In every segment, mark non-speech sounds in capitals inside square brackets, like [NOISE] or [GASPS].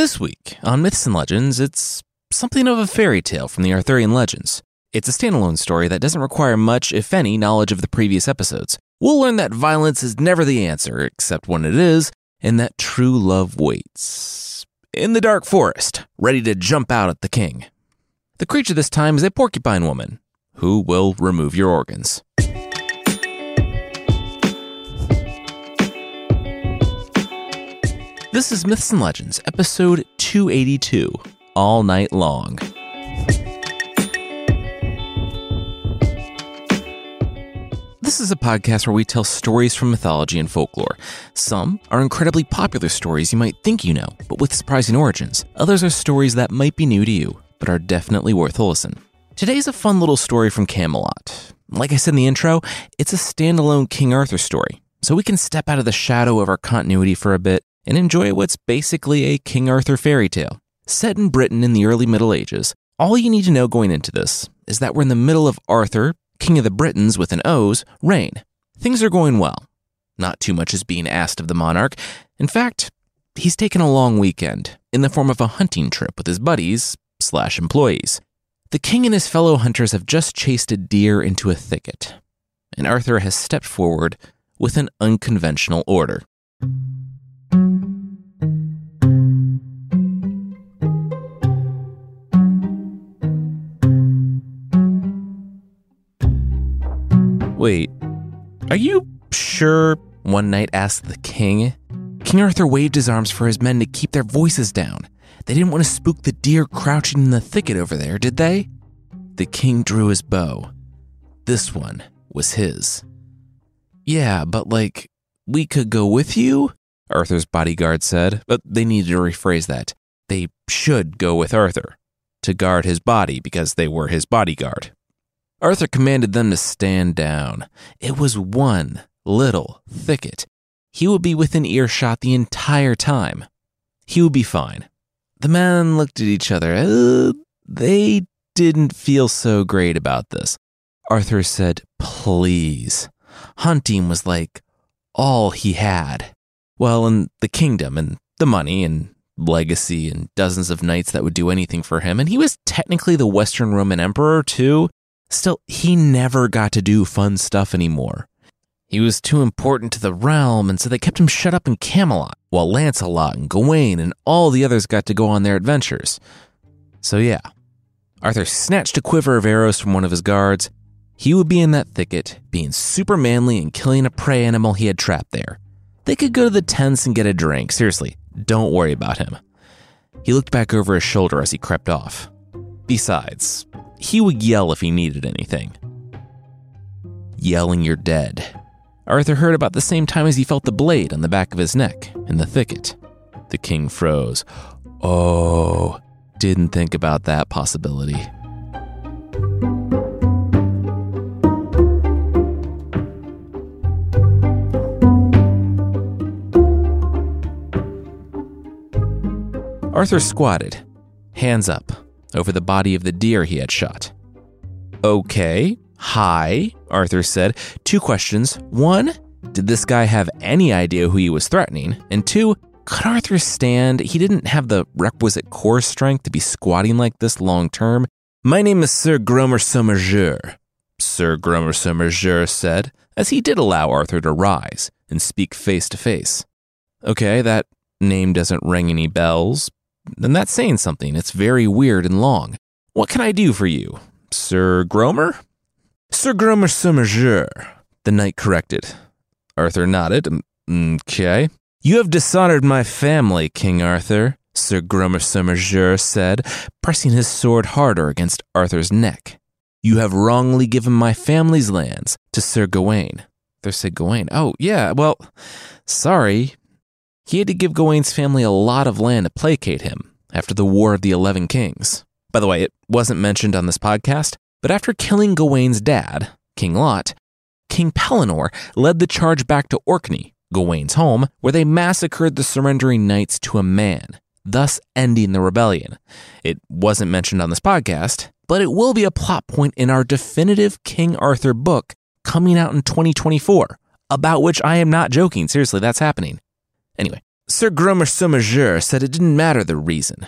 This week on Myths and Legends, it's something of a fairy tale from the Arthurian legends. It's a standalone story that doesn't require much, if any, knowledge of the previous episodes. We'll learn that violence is never the answer, except when it is, and that true love waits. In the dark forest, ready to jump out at the king. The creature this time is a porcupine woman who will remove your organs. This is Myths and Legends, episode 282, All Night Long. This is a podcast where we tell stories from mythology and folklore. Some are incredibly popular stories you might think you know, but with surprising origins. Others are stories that might be new to you, but are definitely worth a listen. Today's a fun little story from Camelot. Like I said in the intro, it's a standalone King Arthur story, so we can step out of the shadow of our continuity for a bit and enjoy what's basically a King Arthur fairy tale. Set in Britain in the early Middle Ages, all you need to know going into this is that we're in the middle of Arthur, King of the Britons with an O's, reign. Things are going well. Not too much is being asked of the monarch. In fact, he's taken a long weekend in the form of a hunting trip with his buddies slash employees. The king and his fellow hunters have just chased a deer into a thicket, and Arthur has stepped forward with an unconventional order. Are you sure? One knight asked the king. King Arthur waved his arms for his men to keep their voices down. They didn't want to spook the deer crouching in the thicket over there, did they? The king drew his bow. This one was his. Yeah, but like, we could go with you? Arthur's bodyguard said, but they needed to rephrase that. They should go with Arthur to guard his body because they were his bodyguard. Arthur commanded them to stand down. It was one little thicket. He would be within earshot the entire time. He would be fine. The men looked at each other. Uh, they didn't feel so great about this. Arthur said, Please. Hunting was like all he had. Well, and the kingdom and the money and legacy and dozens of knights that would do anything for him. And he was technically the Western Roman Emperor, too. Still, he never got to do fun stuff anymore. He was too important to the realm, and so they kept him shut up in Camelot, while Lancelot and Gawain and all the others got to go on their adventures. So, yeah, Arthur snatched a quiver of arrows from one of his guards. He would be in that thicket, being super manly and killing a prey animal he had trapped there. They could go to the tents and get a drink. Seriously, don't worry about him. He looked back over his shoulder as he crept off. Besides, he would yell if he needed anything. Yelling you're dead. Arthur heard about the same time as he felt the blade on the back of his neck in the thicket. The king froze. Oh, didn't think about that possibility. Arthur squatted, hands up, over the body of the deer he had shot. Okay, hi, Arthur said. Two questions. One, did this guy have any idea who he was threatening? And two, could Arthur stand? He didn't have the requisite core strength to be squatting like this long term. My name is Sir Gromer Sommerjeur, Sir Gromer Sommerjeur said, as he did allow Arthur to rise and speak face to face. Okay, that name doesn't ring any bells, then that's saying something. It's very weird and long. What can I do for you, Sir Gromer? Sir Gromer Sommerjeur, the knight corrected. Arthur nodded. Mm, okay. You have dishonored my family, King Arthur, Sir Gromer Sommerjeur said, pressing his sword harder against Arthur's neck. You have wrongly given my family's lands to Sir Gawain. There said Gawain. Oh, yeah, well, sorry. He had to give Gawain's family a lot of land to placate him after the War of the Eleven Kings. By the way, it wasn't mentioned on this podcast, but after killing Gawain's dad, King Lot, King Pellinore led the charge back to Orkney, Gawain's home, where they massacred the surrendering knights to a man, thus ending the rebellion. It wasn't mentioned on this podcast, but it will be a plot point in our definitive King Arthur book coming out in 2024, about which I am not joking. Seriously, that's happening. Anyway, Sir Gromer Sommerjeur said it didn't matter the reason.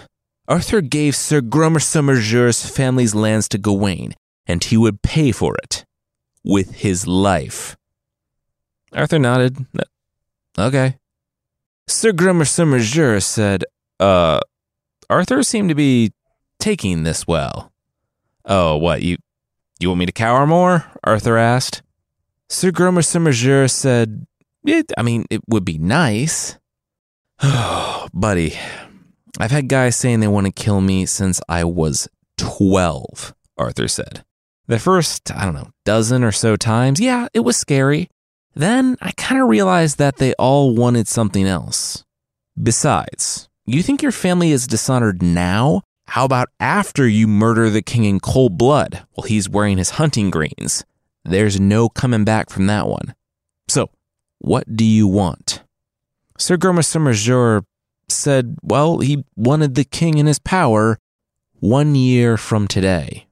Arthur gave Sir Gromer Sommerjeur's family's lands to Gawain, and he would pay for it with his life. Arthur nodded. Okay. Sir Gromer Sommerjeur said, Uh, Arthur seemed to be taking this well. Oh, what, you you want me to cower more? Arthur asked. Sir Gromer Sommerjeur said, I mean, it would be nice. [SIGHS] Buddy, I've had guys saying they want to kill me since I was 12, Arthur said. The first, I don't know, dozen or so times, yeah, it was scary. Then I kind of realized that they all wanted something else. Besides, you think your family is dishonored now? How about after you murder the king in cold blood while he's wearing his hunting greens? There's no coming back from that one. So, what do you want? Sir Gromer Sommerjeur said, well, he wanted the king in his power one year from today.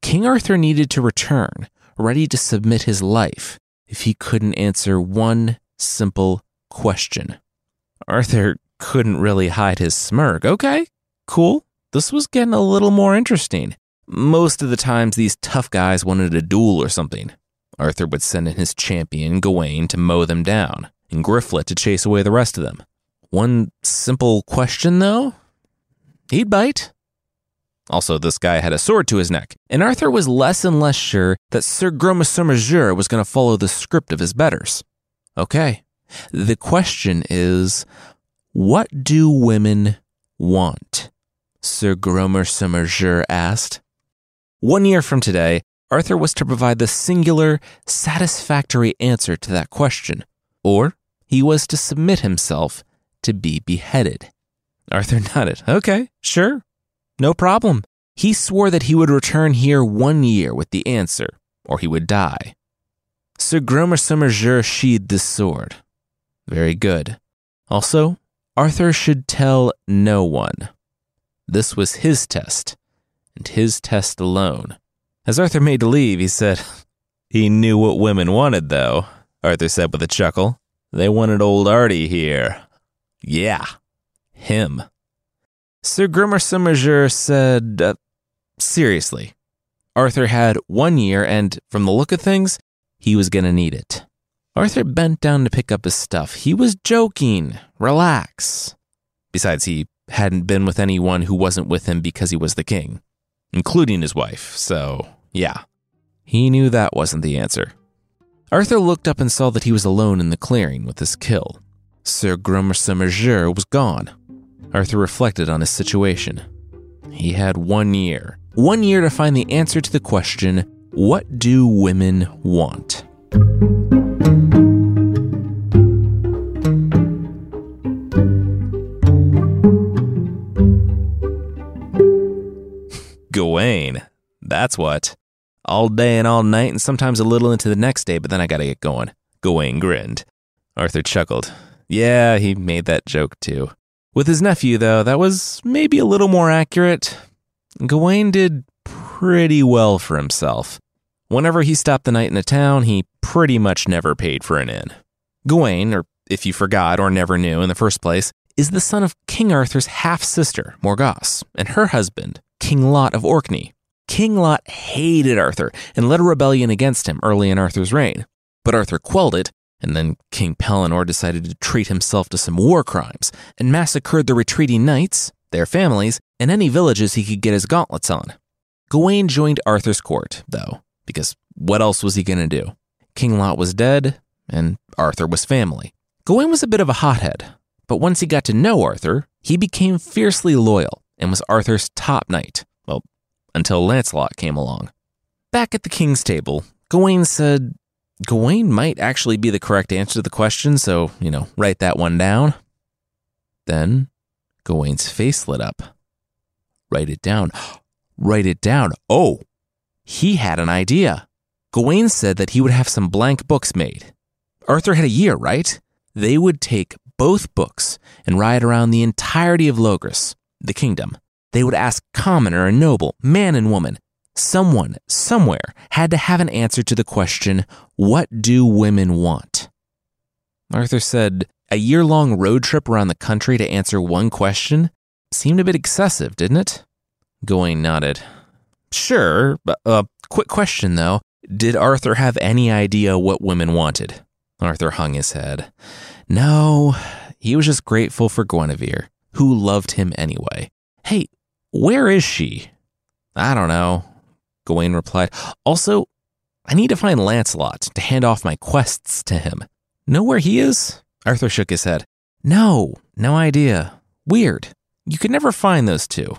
King Arthur needed to return, ready to submit his life, if he couldn't answer one simple question. Arthur couldn't really hide his smirk. Okay, cool. This was getting a little more interesting. Most of the times, these tough guys wanted a duel or something. Arthur would send in his champion, Gawain, to mow them down, and Griflet to chase away the rest of them. One simple question, though? He'd bite. Also, this guy had a sword to his neck, and Arthur was less and less sure that Sir Gromer Sommerjeur was going to follow the script of his betters. Okay, the question is what do women want? Sir Gromer Sommerjeur asked. One year from today, Arthur was to provide the singular, satisfactory answer to that question, or he was to submit himself to be beheaded. Arthur [LAUGHS] nodded. Okay, sure. No problem. He swore that he would return here one year with the answer, or he would die. Sir Gromer Sommerjeur sheathed the sword. Very good. Also, Arthur should tell no one. This was his test, and his test alone. As Arthur made to leave, he said, [LAUGHS] He knew what women wanted, though, Arthur said with a chuckle. They wanted old Artie here. Yeah, him. Sir Gromer Sommerjeur said, uh, Seriously, Arthur had one year, and from the look of things, he was going to need it. Arthur bent down to pick up his stuff. He was joking. Relax. Besides, he hadn't been with anyone who wasn't with him because he was the king, including his wife, so yeah. He knew that wasn't the answer. Arthur looked up and saw that he was alone in the clearing with his kill. Sir Gromer Sommerjeur was gone. Arthur reflected on his situation. He had one year. One year to find the answer to the question what do women want? [LAUGHS] Gawain. That's what. All day and all night, and sometimes a little into the next day, but then I gotta get going. Gawain grinned. Arthur chuckled. Yeah, he made that joke too. With his nephew, though, that was maybe a little more accurate. Gawain did pretty well for himself. Whenever he stopped the night in a town, he pretty much never paid for an inn. Gawain, or if you forgot or never knew in the first place, is the son of King Arthur's half sister, Morgause, and her husband, King Lot of Orkney. King Lot hated Arthur and led a rebellion against him early in Arthur's reign. But Arthur quelled it, and then King Pellinore decided to treat himself to some war crimes and massacred the retreating knights, their families, and any villages he could get his gauntlets on. Gawain joined Arthur's court, though, because what else was he going to do? King Lot was dead, and Arthur was family. Gawain was a bit of a hothead, but once he got to know Arthur, he became fiercely loyal and was Arthur's top knight. Until Lancelot came along. Back at the king's table, Gawain said, Gawain might actually be the correct answer to the question, so, you know, write that one down. Then Gawain's face lit up. Write it down. [GASPS] write it down. Oh, he had an idea. Gawain said that he would have some blank books made. Arthur had a year, right? They would take both books and ride around the entirety of Logres, the kingdom. They would ask commoner and noble, man and woman. Someone, somewhere, had to have an answer to the question, What do women want? Arthur said, A year long road trip around the country to answer one question seemed a bit excessive, didn't it? Gawain nodded. Sure, but uh, quick question though. Did Arthur have any idea what women wanted? Arthur hung his head. No, he was just grateful for Guinevere, who loved him anyway. Hey, where is she? I don't know, Gawain replied. Also, I need to find Lancelot to hand off my quests to him. Know where he is? Arthur shook his head. No, no idea. Weird. You could never find those two.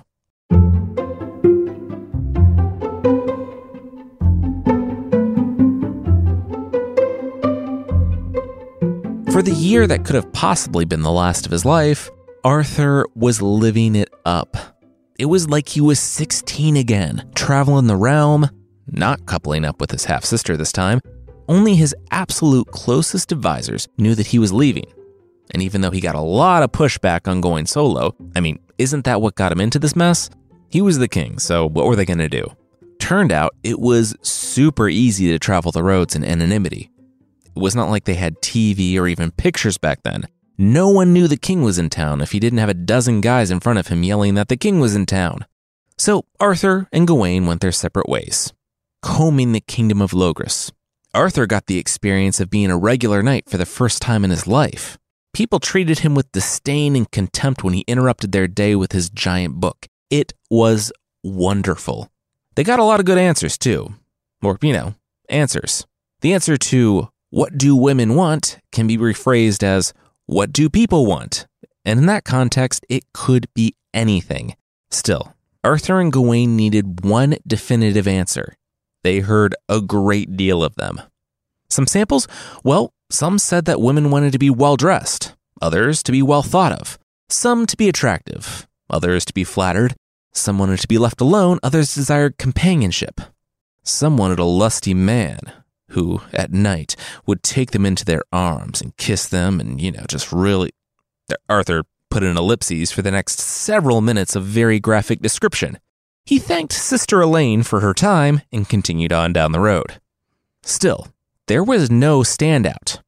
For the year that could have possibly been the last of his life, Arthur was living it up. It was like he was 16 again, traveling the realm, not coupling up with his half sister this time. Only his absolute closest advisors knew that he was leaving. And even though he got a lot of pushback on going solo, I mean, isn't that what got him into this mess? He was the king, so what were they going to do? Turned out it was super easy to travel the roads in anonymity. It was not like they had TV or even pictures back then. No one knew the king was in town if he didn't have a dozen guys in front of him yelling that the king was in town. So Arthur and Gawain went their separate ways, combing the kingdom of Logres. Arthur got the experience of being a regular knight for the first time in his life. People treated him with disdain and contempt when he interrupted their day with his giant book. It was wonderful. They got a lot of good answers, too. Or, you know, answers. The answer to what do women want can be rephrased as what do people want? And in that context, it could be anything. Still, Arthur and Gawain needed one definitive answer. They heard a great deal of them. Some samples? Well, some said that women wanted to be well dressed, others to be well thought of, some to be attractive, others to be flattered, some wanted to be left alone, others desired companionship. Some wanted a lusty man who, at night, would take them into their arms and kiss them and, you know, just really. Arthur put in ellipses for the next several minutes of very graphic description. He thanked Sister Elaine for her time and continued on down the road. Still, there was no standout.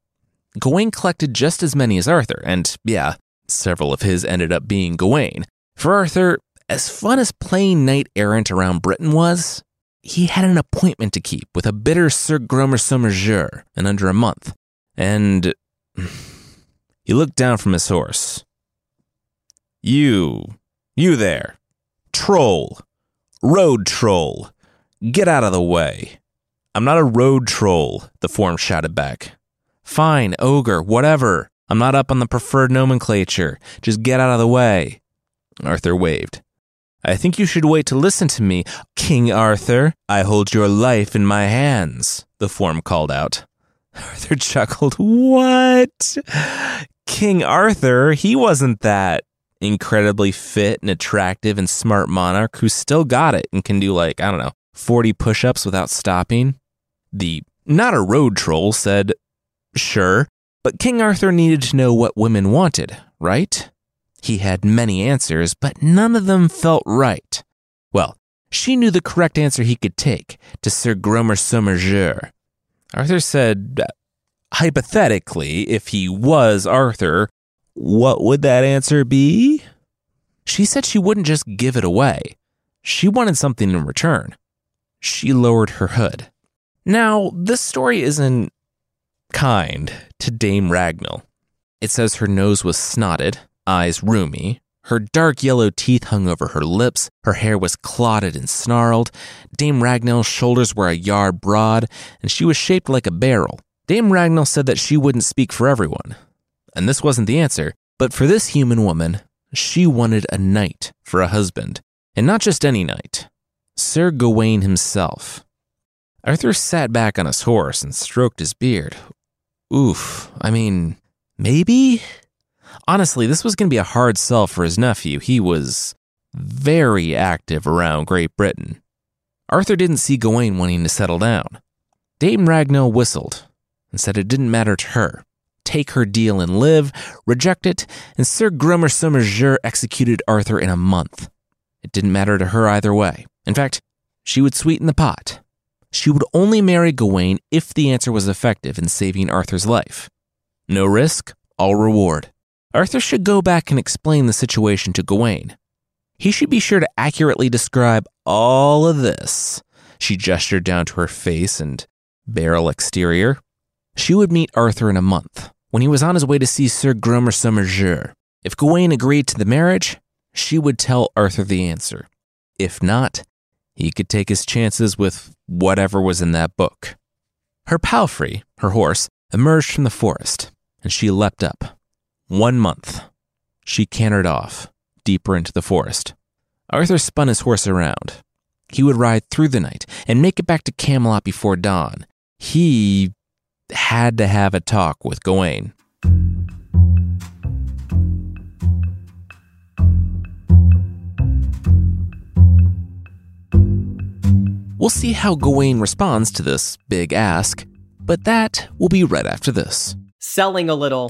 Gawain collected just as many as Arthur, and yeah, several of his ended up being Gawain. For Arthur, as fun as playing knight errant around Britain was, he had an appointment to keep with a bitter Sir Gromer Somerjeur in under a month. And [SIGHS] he looked down from his horse. You, you there, troll, road troll, get out of the way. I'm not a road troll, the form shouted back. Fine, ogre, whatever. I'm not up on the preferred nomenclature. Just get out of the way. Arthur waved. I think you should wait to listen to me, King Arthur. I hold your life in my hands, the form called out. [LAUGHS] Arthur chuckled. What? King Arthur? He wasn't that incredibly fit and attractive and smart monarch who still got it and can do like, I don't know, 40 push ups without stopping. The not a road troll said, Sure, but King Arthur needed to know what women wanted, right? He had many answers, but none of them felt right. Well, she knew the correct answer he could take to Sir Gromer Somerjeur. Arthur said, hypothetically, if he was Arthur, what would that answer be? She said she wouldn't just give it away. She wanted something in return. She lowered her hood. Now, this story isn't kind to Dame Ragnell. It says her nose was snotted, eyes roomy, her dark yellow teeth hung over her lips, her hair was clotted and snarled, Dame Ragnell's shoulders were a yard broad, and she was shaped like a barrel. Dame Ragnell said that she wouldn't speak for everyone. And this wasn't the answer, but for this human woman, she wanted a knight for a husband, and not just any knight, Sir Gawain himself. Arthur sat back on his horse and stroked his beard. Oof, I mean, maybe? Honestly, this was going to be a hard sell for his nephew. He was very active around Great Britain. Arthur didn't see Gawain wanting to settle down. Dame Ragnell whistled and said it didn't matter to her. Take her deal and live, reject it, and Sir Gromer Somerjeur executed Arthur in a month. It didn't matter to her either way. In fact, she would sweeten the pot. She would only marry Gawain if the answer was effective in saving Arthur's life. No risk, all reward. Arthur should go back and explain the situation to Gawain. He should be sure to accurately describe all of this. She gestured down to her face and barrel exterior. She would meet Arthur in a month, when he was on his way to see Sir Gromer Somerjeur. If Gawain agreed to the marriage, she would tell Arthur the answer. If not, he could take his chances with whatever was in that book. Her palfrey, her horse, emerged from the forest, and she leapt up. One month. She cantered off, deeper into the forest. Arthur spun his horse around. He would ride through the night and make it back to Camelot before dawn. He had to have a talk with Gawain. We'll see how Gawain responds to this big ask, but that will be right after this. Selling a little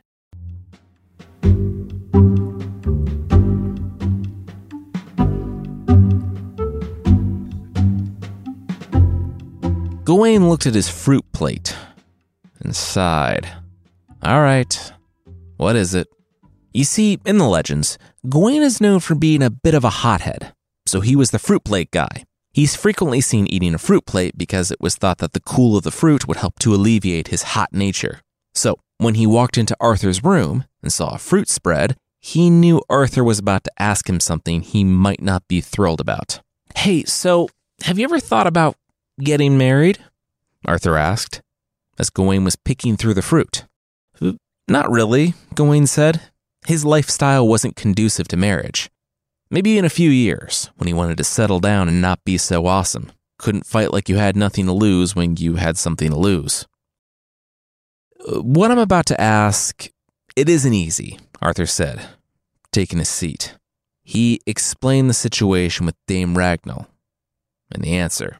Gawain looked at his fruit plate and sighed. All right, what is it? You see, in the legends, Gawain is known for being a bit of a hothead, so he was the fruit plate guy. He's frequently seen eating a fruit plate because it was thought that the cool of the fruit would help to alleviate his hot nature. So, when he walked into Arthur's room and saw a fruit spread, he knew Arthur was about to ask him something he might not be thrilled about. Hey, so have you ever thought about getting married? Arthur asked, as Gawain was picking through the fruit. Uh, not really, Gawain said. His lifestyle wasn't conducive to marriage. Maybe in a few years, when he wanted to settle down and not be so awesome. Couldn't fight like you had nothing to lose when you had something to lose. What I'm about to ask, it isn't easy, Arthur said, taking a seat. He explained the situation with Dame Ragnell and the answer.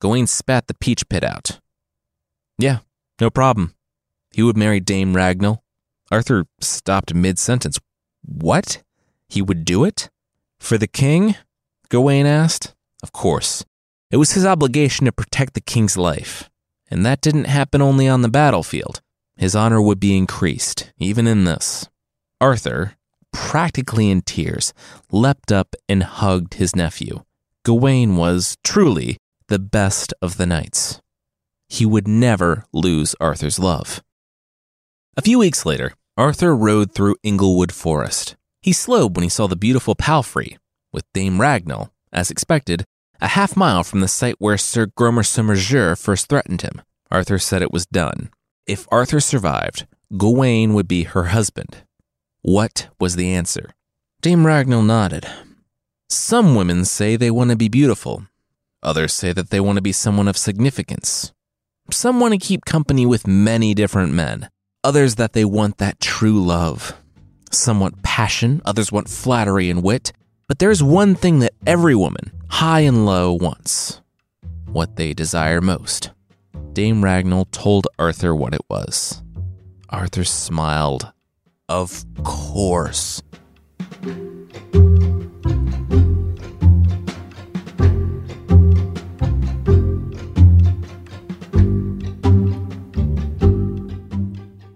Gawain spat the peach pit out. Yeah, no problem. He would marry Dame Ragnell. Arthur stopped mid sentence. What? He would do it? For the king? Gawain asked. Of course. It was his obligation to protect the king's life. And that didn't happen only on the battlefield. His honor would be increased, even in this. Arthur, practically in tears, leapt up and hugged his nephew. Gawain was, truly, the best of the knights. He would never lose Arthur's love. A few weeks later, Arthur rode through Inglewood Forest. He slowed when he saw the beautiful palfrey, with Dame Ragnell, as expected, a half mile from the site where Sir Gromer Somerjeur first threatened him. Arthur said it was done. If Arthur survived, Gawain would be her husband. What was the answer? Dame Ragnell nodded. Some women say they want to be beautiful. Others say that they want to be someone of significance. Some want to keep company with many different men. Others that they want that true love. Some want passion, others want flattery and wit. But there's one thing that every woman, high and low, wants what they desire most. Dame Ragnell told Arthur what it was. Arthur smiled of course.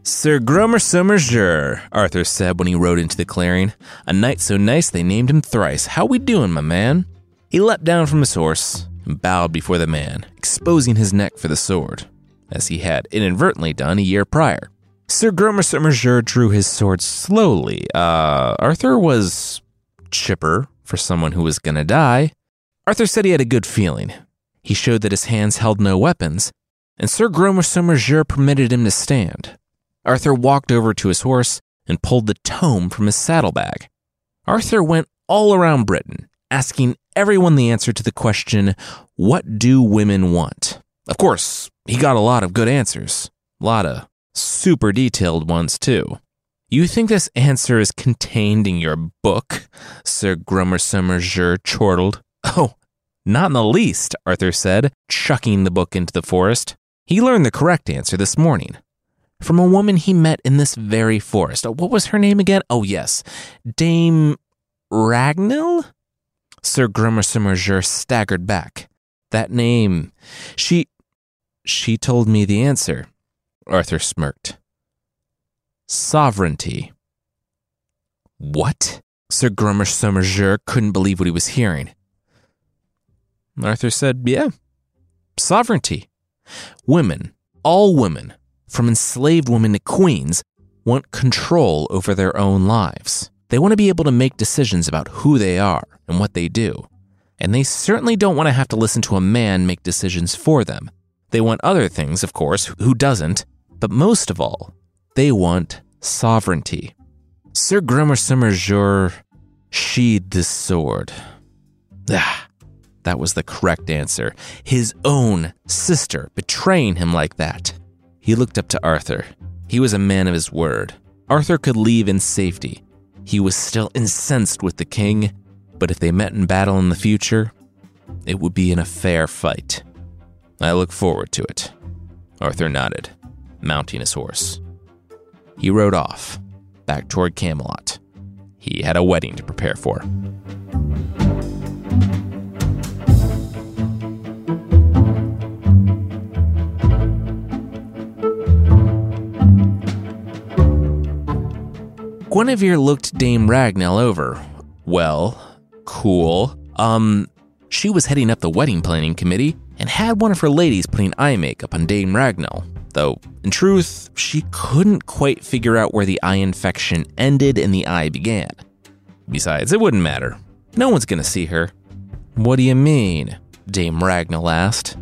Sir Gromer Somerjeur, Arthur said when he rode into the clearing. A knight so nice they named him thrice. How we doing, my man? He leapt down from his horse and bowed before the man, exposing his neck for the sword, as he had inadvertently done a year prior. Sir Gromer drew his sword slowly. Uh, Arthur was chipper for someone who was gonna die. Arthur said he had a good feeling. He showed that his hands held no weapons, and Sir Gromer permitted him to stand. Arthur walked over to his horse and pulled the tome from his saddlebag. Arthur went all around Britain, asking everyone the answer to the question, What do women want? Of course, he got a lot of good answers. A lot of super detailed ones, too. You think this answer is contained in your book? Sir Gromer Somerjeur chortled. Oh, not in the least, Arthur said, chucking the book into the forest. He learned the correct answer this morning. From a woman he met in this very forest. Oh, what was her name again? Oh, yes. Dame Ragnell? Sir Gromer Somerjeur staggered back. That name. She. She told me the answer. Arthur smirked. Sovereignty. What? Sir Gromer Somerjeur couldn't believe what he was hearing. Arthur said, Yeah, sovereignty. Women, all women, from enslaved women to queens, want control over their own lives. They want to be able to make decisions about who they are and what they do. And they certainly don't want to have to listen to a man make decisions for them. They want other things, of course, who doesn't? But most of all, they want sovereignty. Sir Gromer Somerjeur sheathed his sword. Ah, that was the correct answer. His own sister betraying him like that. He looked up to Arthur. He was a man of his word. Arthur could leave in safety. He was still incensed with the king, but if they met in battle in the future, it would be in a fair fight. I look forward to it. Arthur nodded, mounting his horse. He rode off, back toward Camelot. He had a wedding to prepare for. Guinevere looked Dame Ragnell over. Well, cool. Um, she was heading up the wedding planning committee and had one of her ladies putting eye makeup on Dame Ragnell. Though, in truth, she couldn't quite figure out where the eye infection ended and the eye began. Besides, it wouldn't matter. No one's gonna see her. What do you mean? Dame Ragnell asked.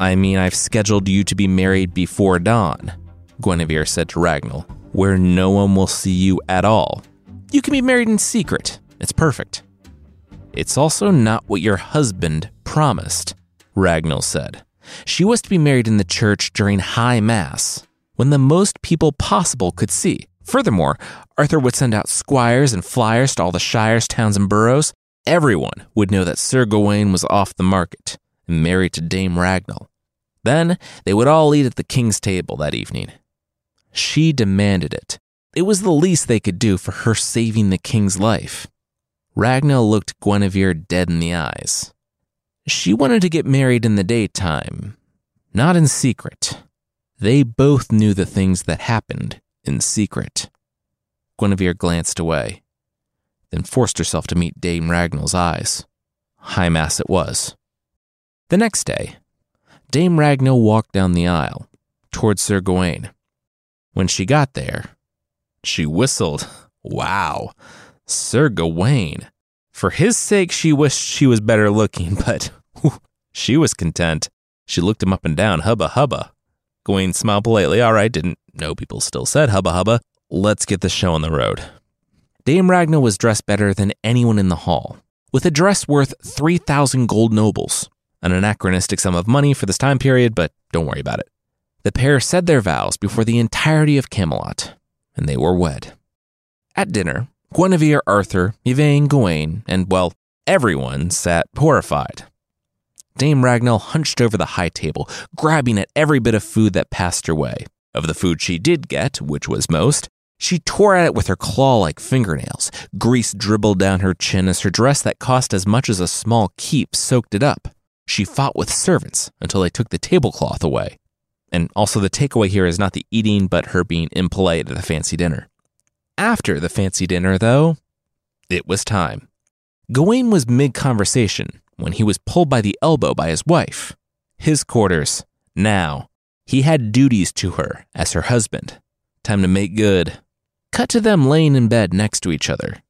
I mean, I've scheduled you to be married before dawn, Guinevere said to Ragnell where no one will see you at all. You can be married in secret. It's perfect. It's also not what your husband promised, Ragnell said. She was to be married in the church during High Mass, when the most people possible could see. Furthermore, Arthur would send out squires and flyers to all the shires, towns, and boroughs. Everyone would know that Sir Gawain was off the market and married to Dame Ragnell. Then they would all eat at the king's table that evening. She demanded it. It was the least they could do for her saving the king's life. Ragnell looked Guinevere dead in the eyes. She wanted to get married in the daytime, not in secret. They both knew the things that happened in secret. Guinevere glanced away, then forced herself to meet Dame Ragnell's eyes. High Mass it was. The next day, Dame Ragnell walked down the aisle toward Sir Gawain. When she got there, she whistled. Wow, Sir Gawain. For his sake, she wished she was better looking, [LAUGHS] but whew, she was content. She looked him up and down, hubba hubba. Gawain smiled politely. All right, didn't know people still said hubba hubba. Let's get the show on the road. Dame Ragnell was dressed better than anyone in the hall, with a dress worth 3,000 gold nobles, an anachronistic sum of money for this time period, but don't worry about it. The pair said their vows before the entirety of Camelot, and they were wed. At dinner, Guinevere, Arthur, Yvain, Gawain, and, well, everyone sat horrified. Dame Ragnell hunched over the high table, grabbing at every bit of food that passed her way. Of the food she did get, which was most, she tore at it with her claw like fingernails. Grease dribbled down her chin as her dress that cost as much as a small keep soaked it up. She fought with servants until they took the tablecloth away. And also, the takeaway here is not the eating, but her being impolite at the fancy dinner. After the fancy dinner, though, it was time. Gawain was mid conversation when he was pulled by the elbow by his wife. His quarters. Now, he had duties to her as her husband. Time to make good. Cut to them laying in bed next to each other.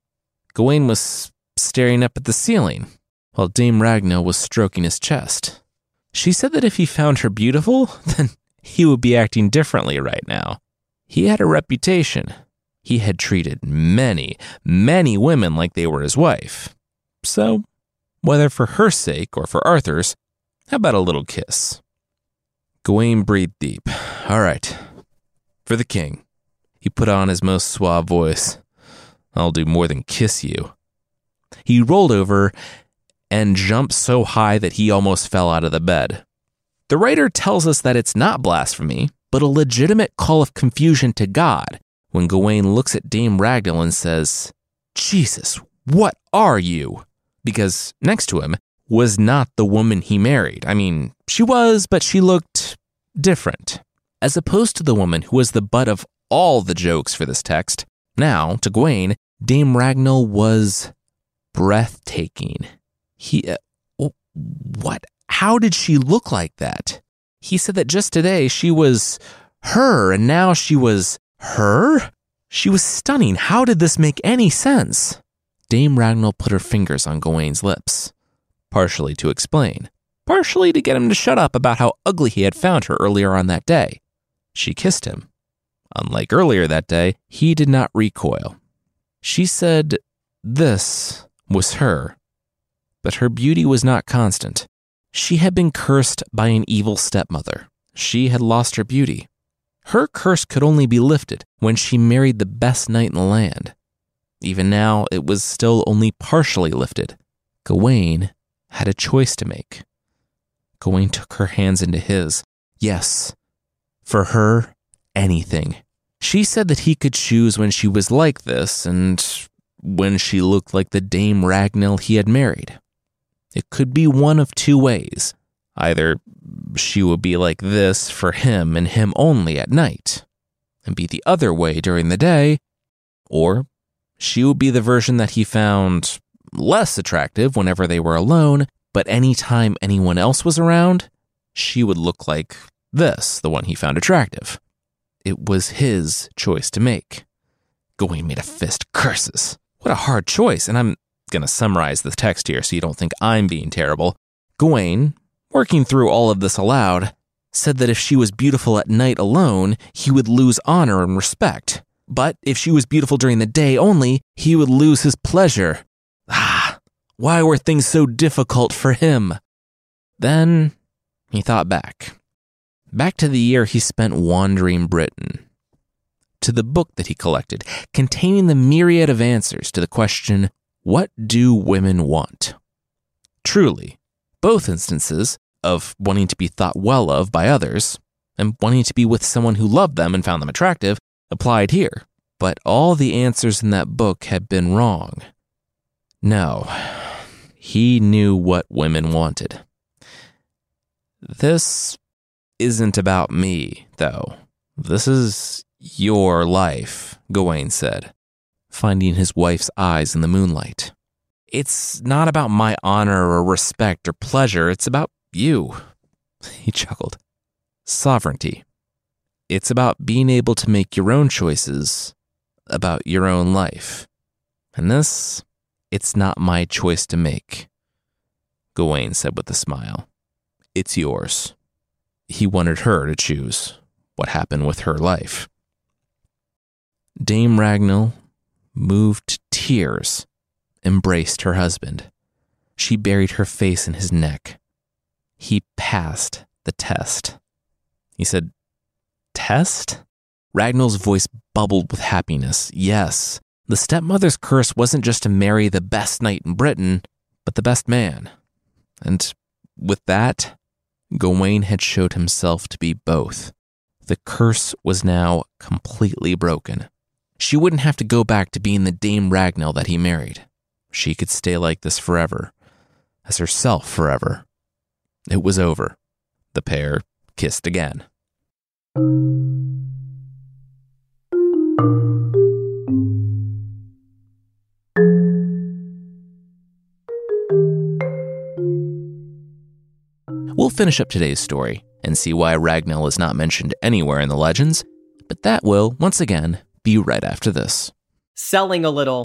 Gawain was staring up at the ceiling, while Dame Ragnell was stroking his chest. She said that if he found her beautiful, [LAUGHS] then he would be acting differently right now. He had a reputation. He had treated many, many women like they were his wife. So, whether for her sake or for Arthur's, how about a little kiss? Gawain breathed deep. All right. For the king. He put on his most suave voice. I'll do more than kiss you. He rolled over and jumped so high that he almost fell out of the bed. The writer tells us that it's not blasphemy, but a legitimate call of confusion to God when Gawain looks at Dame Ragnell and says, Jesus, what are you? Because next to him was not the woman he married. I mean, she was, but she looked different. As opposed to the woman who was the butt of all the jokes for this text, now, to Gawain, Dame Ragnell was breathtaking. He, uh, what? How did she look like that? He said that just today she was her and now she was her? She was stunning. How did this make any sense? Dame Ragnell put her fingers on Gawain's lips, partially to explain, partially to get him to shut up about how ugly he had found her earlier on that day. She kissed him. Unlike earlier that day, he did not recoil. She said this was her, but her beauty was not constant. She had been cursed by an evil stepmother. She had lost her beauty. Her curse could only be lifted when she married the best knight in the land. Even now, it was still only partially lifted. Gawain had a choice to make. Gawain took her hands into his. Yes, for her, anything. She said that he could choose when she was like this and when she looked like the Dame Ragnell he had married. It could be one of two ways. Either she would be like this for him and him only at night, and be the other way during the day, or she would be the version that he found less attractive whenever they were alone, but anytime anyone else was around, she would look like this, the one he found attractive. It was his choice to make. Gawain made a fist. Curses. What a hard choice. And I'm going to summarize the text here so you don't think I'm being terrible. Gawain, working through all of this aloud, said that if she was beautiful at night alone, he would lose honor and respect. But if she was beautiful during the day only, he would lose his pleasure. Ah, why were things so difficult for him? Then he thought back. Back to the year he spent wandering Britain. To the book that he collected, containing the myriad of answers to the question, What do women want? Truly, both instances of wanting to be thought well of by others and wanting to be with someone who loved them and found them attractive applied here. But all the answers in that book had been wrong. No, he knew what women wanted. This isn't about me, though. This is your life, Gawain said, finding his wife's eyes in the moonlight. It's not about my honor or respect or pleasure, it's about you. [LAUGHS] He chuckled. Sovereignty. It's about being able to make your own choices about your own life. And this, it's not my choice to make. Gawain said with a smile. It's yours. He wanted her to choose what happened with her life. Dame Ragnell, moved to tears, embraced her husband. She buried her face in his neck. He passed the test. He said, Test? Ragnell's voice bubbled with happiness. Yes, the stepmother's curse wasn't just to marry the best knight in Britain, but the best man. And with that, Gawain had showed himself to be both. The curse was now completely broken. She wouldn't have to go back to being the Dame Ragnell that he married. She could stay like this forever, as herself forever. It was over. The pair kissed again. We'll finish up today's story and see why Ragnell is not mentioned anywhere in the legends, but that will, once again, be right after this. Selling a little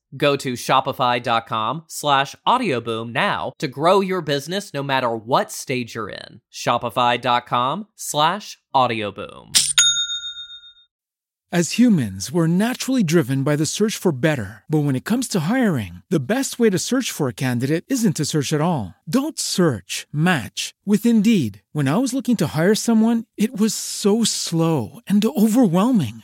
Go to shopify.com slash audioboom now to grow your business no matter what stage you're in. Shopify.com slash audioboom. As humans, we're naturally driven by the search for better. But when it comes to hiring, the best way to search for a candidate isn't to search at all. Don't search, match with Indeed. When I was looking to hire someone, it was so slow and overwhelming.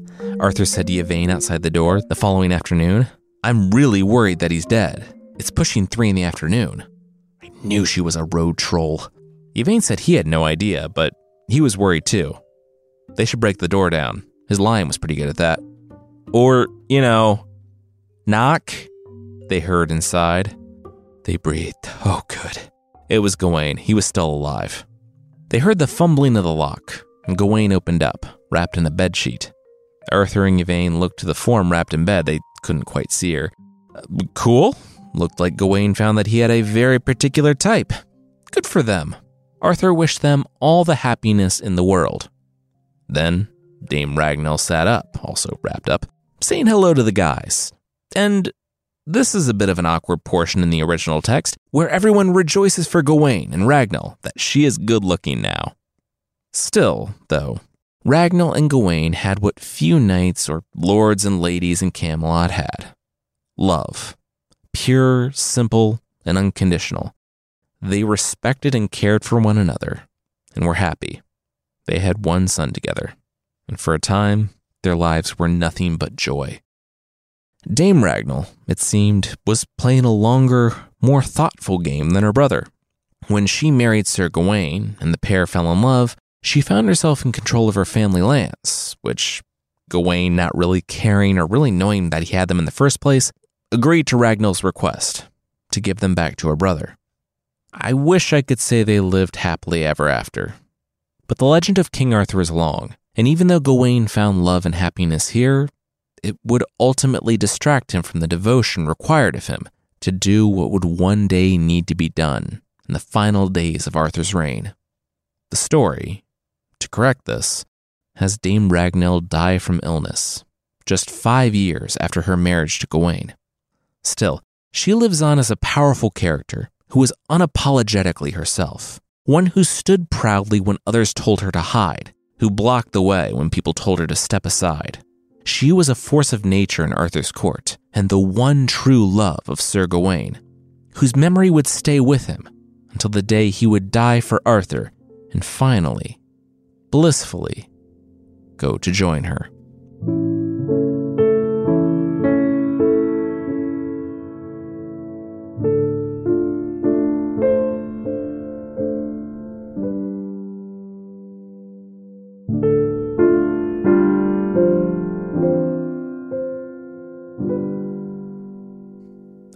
Arthur said to Yvain outside the door the following afternoon. I'm really worried that he's dead. It's pushing three in the afternoon. I knew she was a road troll. Yvain said he had no idea, but he was worried too. They should break the door down. His lion was pretty good at that. Or, you know, knock, they heard inside. They breathed. Oh, good. It was Gawain. He was still alive. They heard the fumbling of the lock, and Gawain opened up, wrapped in a bedsheet. Arthur and Yvain looked to the form wrapped in bed. They couldn't quite see her. Uh, cool. looked like Gawain found that he had a very particular type. Good for them. Arthur wished them all the happiness in the world. Then Dame Ragnell sat up, also wrapped up, saying hello to the guys. And this is a bit of an awkward portion in the original text, where everyone rejoices for Gawain and Ragnell that she is good looking now. Still, though, Ragnell and Gawain had what few knights or lords and ladies in Camelot had love. Pure, simple, and unconditional. They respected and cared for one another and were happy. They had one son together, and for a time, their lives were nothing but joy. Dame Ragnell, it seemed, was playing a longer, more thoughtful game than her brother. When she married Sir Gawain and the pair fell in love, she found herself in control of her family lands, which Gawain, not really caring or really knowing that he had them in the first place, agreed to Ragnell's request to give them back to her brother. I wish I could say they lived happily ever after. But the legend of King Arthur is long, and even though Gawain found love and happiness here, it would ultimately distract him from the devotion required of him to do what would one day need to be done in the final days of Arthur's reign. The story, to correct this, has Dame Ragnell die from illness, just five years after her marriage to Gawain. Still, she lives on as a powerful character who was unapologetically herself, one who stood proudly when others told her to hide, who blocked the way when people told her to step aside. She was a force of nature in Arthur's court, and the one true love of Sir Gawain, whose memory would stay with him until the day he would die for Arthur and finally, blissfully, go to join her.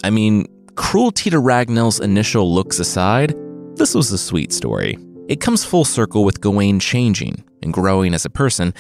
I mean, cruelty to Ragnell's initial looks aside, this was a sweet story. It comes full circle with Gawain changing and growing as a person,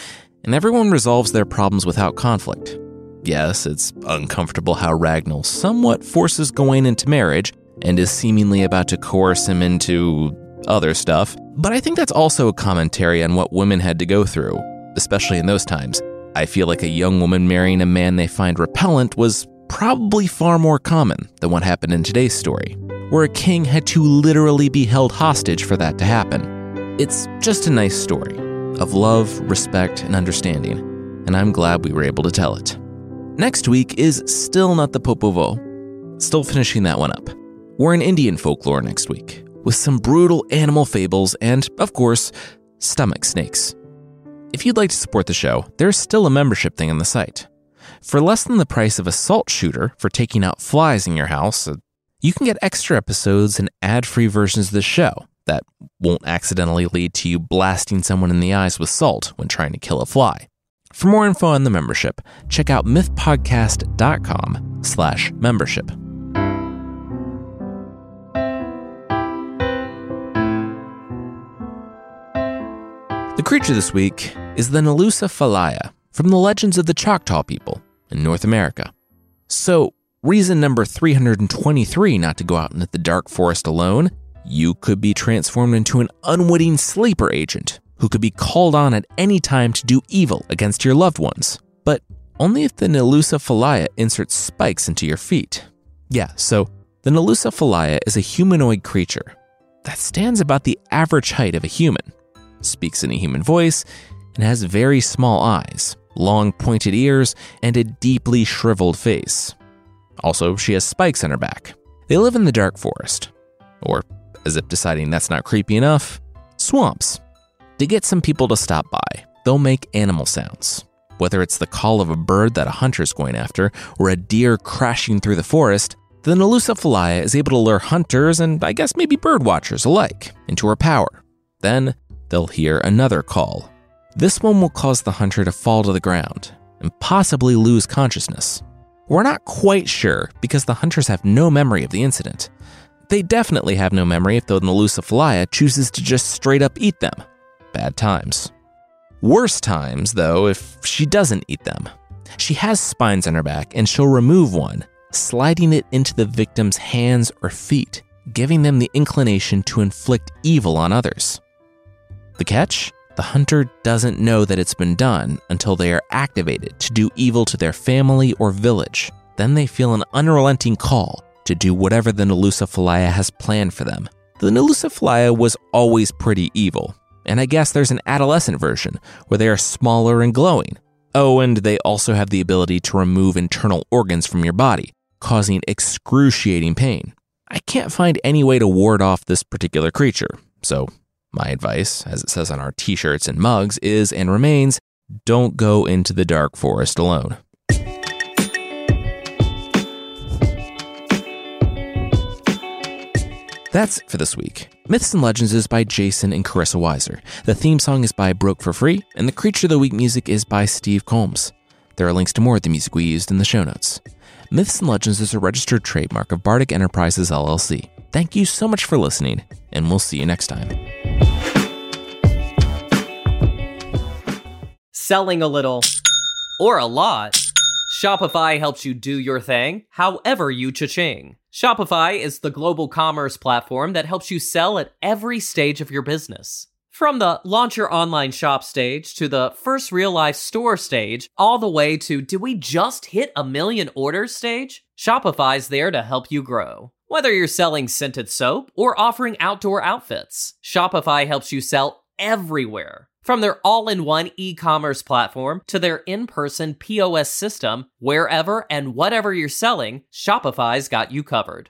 and everyone resolves their problems without conflict. Yes, it's uncomfortable how Ragnell somewhat forces Gawain into marriage and is seemingly about to coerce him into other stuff, but I think that's also a commentary on what women had to go through, especially in those times. I feel like a young woman marrying a man they find repellent was probably far more common than what happened in today's story, where a king had to literally be held hostage for that to happen. It's just a nice story of love, respect, and understanding, and I'm glad we were able to tell it. Next week is still not the Popol Vuh. Still finishing that one up. We're in Indian folklore next week, with some brutal animal fables and, of course, stomach snakes. If you'd like to support the show, there's still a membership thing on the site. For less than the price of a salt shooter for taking out flies in your house, uh, you can get extra episodes and ad free versions of the show that won't accidentally lead to you blasting someone in the eyes with salt when trying to kill a fly. For more info on the membership, check out mythpodcast.com slash membership. The creature this week is the Nalusa falaya from the legends of the Choctaw people in North America. So, reason number 323 not to go out into the dark forest alone you could be transformed into an unwitting sleeper agent who could be called on at any time to do evil against your loved ones. But only if the Nalusa falaya inserts spikes into your feet. Yeah, so the Nalusa falaya is a humanoid creature that stands about the average height of a human, speaks in a human voice, and has very small eyes, long pointed ears, and a deeply shriveled face. Also, she has spikes on her back. They live in the dark forest, or as if deciding that's not creepy enough, swamps. To get some people to stop by, they'll make animal sounds. Whether it's the call of a bird that a hunter's going after or a deer crashing through the forest, the Nalusa is able to lure hunters and I guess maybe bird watchers alike into her power. Then they'll hear another call. This one will cause the hunter to fall to the ground and possibly lose consciousness. We're not quite sure because the hunters have no memory of the incident, they definitely have no memory if the Nalusa chooses to just straight up eat them. Bad times. Worse times, though, if she doesn't eat them. She has spines on her back and she'll remove one, sliding it into the victim's hands or feet, giving them the inclination to inflict evil on others. The catch? The hunter doesn't know that it's been done until they are activated to do evil to their family or village. Then they feel an unrelenting call to do whatever the Nalusa has planned for them. The Nalusa was always pretty evil, and I guess there's an adolescent version where they are smaller and glowing. Oh, and they also have the ability to remove internal organs from your body, causing excruciating pain. I can't find any way to ward off this particular creature, so my advice, as it says on our t shirts and mugs, is and remains don't go into the dark forest alone. That's for this week. Myths and Legends is by Jason and Carissa Weiser. The theme song is by Broke for Free, and the Creature of the Week music is by Steve Combs. There are links to more of the music we used in the show notes. Myths and Legends is a registered trademark of Bardic Enterprises LLC. Thank you so much for listening, and we'll see you next time. Selling a little or a lot, Shopify helps you do your thing however you cha-ching. Shopify is the global commerce platform that helps you sell at every stage of your business. From the launch your online shop stage to the first real life store stage, all the way to do we just hit a million orders stage? Shopify's there to help you grow. Whether you're selling scented soap or offering outdoor outfits, Shopify helps you sell everywhere. From their all in one e commerce platform to their in person POS system, wherever and whatever you're selling, Shopify's got you covered.